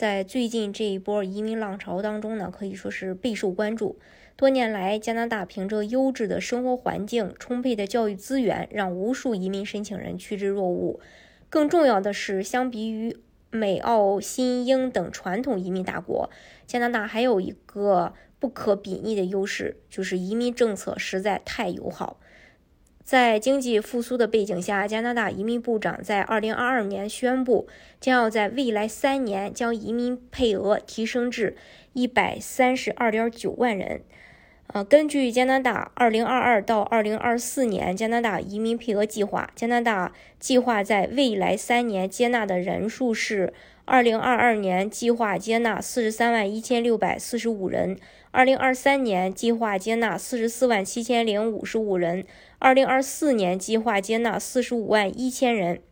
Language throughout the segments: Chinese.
在最近这一波移民浪潮当中呢，可以说是备受关注。多年来，加拿大凭着优质的生活环境、充沛的教育资源，让无数移民申请人趋之若鹜。更重要的是，相比于美、澳、新、英等传统移民大国，加拿大还有一个不可比拟的优势，就是移民政策实在太友好。在经济复苏的背景下，加拿大移民部长在2022年宣布，将要在未来三年将移民配额提升至132.9万人。呃，根据加拿大2022到2024年加拿大移民配额计划，加拿大计划在未来三年接纳的人数是二零二二年计划接纳四十三万一千六百四十五人二零二三年计划接纳四十四万七千零五十五人二零二四年计划接纳四十五万一千人。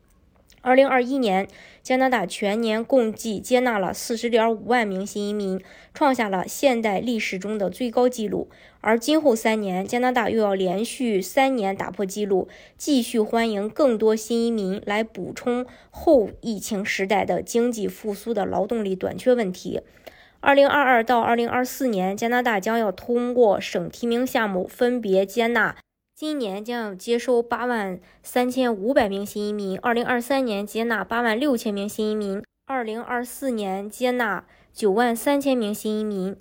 二零二一年，加拿大全年共计接纳了四十点五万名新移民，创下了现代历史中的最高纪录。而今后三年，加拿大又要连续三年打破纪录，继续欢迎更多新移民来补充后疫情时代的经济复苏的劳动力短缺问题。二零二二到二零二四年，加拿大将要通过省提名项目分别接纳。今年将接收八万三千五百名新移民，二零二三年接纳八万六千名新移民，二零二四年接纳九万三千名新移民。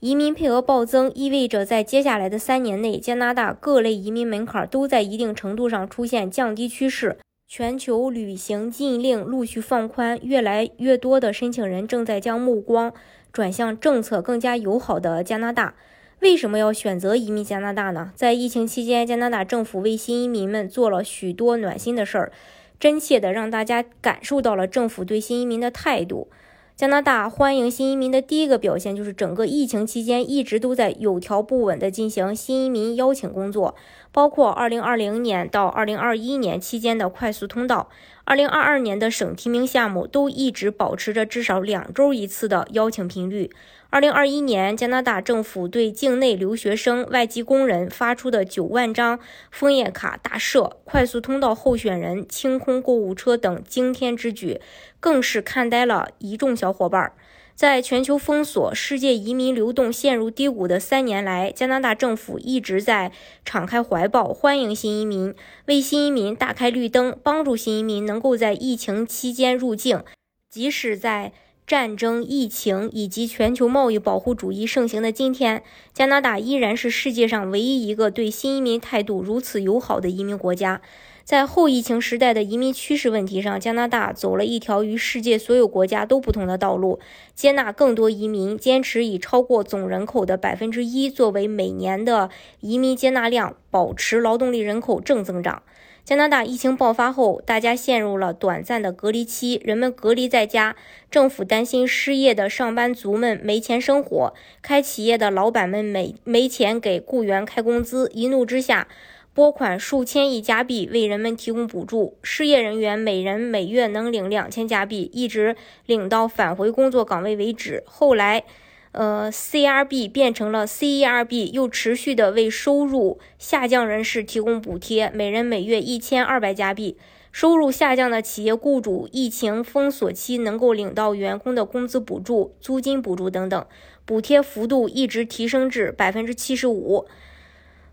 移民配额暴增意味着在接下来的三年内，加拿大各类移民门槛都在一定程度上出现降低趋势。全球旅行禁令陆续放宽，越来越多的申请人正在将目光转向政策更加友好的加拿大。为什么要选择移民加拿大呢？在疫情期间，加拿大政府为新移民们做了许多暖心的事儿，真切的让大家感受到了政府对新移民的态度。加拿大欢迎新移民的第一个表现就是整个疫情期间一直都在有条不紊地进行新移民邀请工作，包括2020年到2021年期间的快速通道二零二二年的省提名项目都一直保持着至少两周一次的邀请频率。二零二一年，加拿大政府对境内留学生、外籍工人发出的九万张枫叶卡大赦、快速通道候选人清空购物车等惊天之举，更是看呆了一众小伙伴。在全球封锁、世界移民流动陷入低谷的三年来，加拿大政府一直在敞开怀抱，欢迎新移民，为新移民打开绿灯，帮助新移民能够在疫情期间入境，即使在。战争、疫情以及全球贸易保护主义盛行的今天，加拿大依然是世界上唯一一个对新移民态度如此友好的移民国家。在后疫情时代的移民趋势问题上，加拿大走了一条与世界所有国家都不同的道路，接纳更多移民，坚持以超过总人口的百分之一作为每年的移民接纳量，保持劳动力人口正增长。加拿大疫情爆发后，大家陷入了短暂的隔离期，人们隔离在家。政府担心失业的上班族们没钱生活，开企业的老板们没没钱给雇员开工资，一怒之下拨款数千亿加币为人们提供补助。失业人员每人每月能领两千加币，一直领到返回工作岗位为止。后来。呃，CRB 变成了 CERB，又持续的为收入下降人士提供补贴，每人每月一千二百加币。收入下降的企业雇主，疫情封锁期能够领到员工的工资补助、租金补助等等，补贴幅度一直提升至百分之七十五。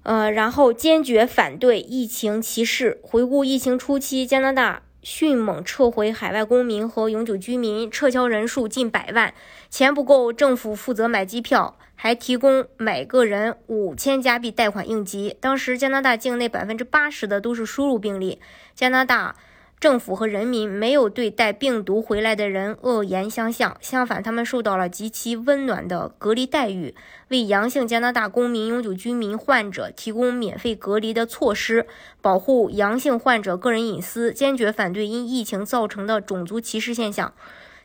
呃，然后坚决反对疫情歧视。回顾疫情初期，加拿大。迅猛撤回海外公民和永久居民，撤销人数近百万。钱不够，政府负责买机票，还提供每个人五千加币贷款应急。当时加拿大境内百分之八十的都是输入病例，加拿大。政府和人民没有对带病毒回来的人恶言相向，相反，他们受到了极其温暖的隔离待遇，为阳性加拿大公民、永久居民患者提供免费隔离的措施，保护阳性患者个人隐私，坚决反对因疫情造成的种族歧视现象。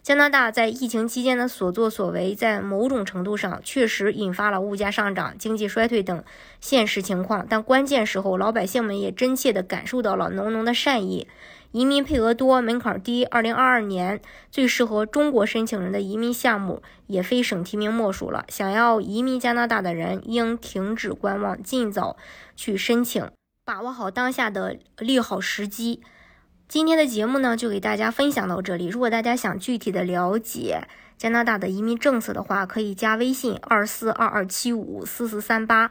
加拿大在疫情期间的所作所为，在某种程度上确实引发了物价上涨、经济衰退等现实情况，但关键时候，老百姓们也真切地感受到了浓浓的善意。移民配额多、门槛低，二零二二年最适合中国申请人的移民项目也非省提名莫属了。想要移民加拿大的人应停止观望，尽早去申请，把握好当下的利好时机。今天的节目呢，就给大家分享到这里。如果大家想具体的了解加拿大的移民政策的话，可以加微信二四二二七五四四三八，